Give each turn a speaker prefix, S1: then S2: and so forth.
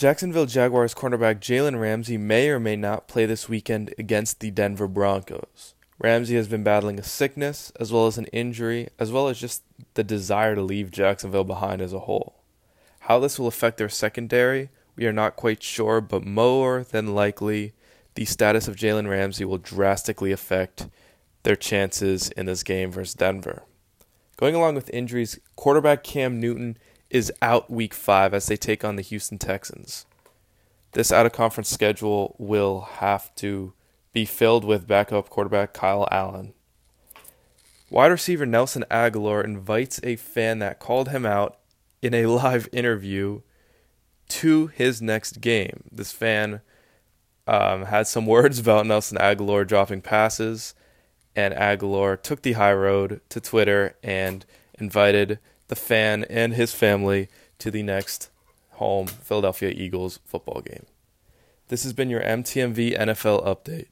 S1: Jacksonville Jaguars cornerback Jalen Ramsey may or may not play this weekend against the Denver Broncos. Ramsey has been battling a sickness as well as an injury, as well as just the desire to leave Jacksonville behind as a whole. How this will affect their secondary, we are not quite sure, but more than likely, the status of Jalen Ramsey will drastically affect their chances in this game versus Denver. Going along with injuries, quarterback Cam Newton is out week five as they take on the Houston Texans. This out of conference schedule will have to be filled with backup quarterback Kyle Allen. Wide receiver Nelson Agholor invites a fan that called him out in a live interview to his next game. This fan um, had some words about Nelson Agholor dropping passes, and Agholor took the high road to Twitter and invited the fan and his family to the next home Philadelphia Eagles football game. This has been your MTMV NFL update.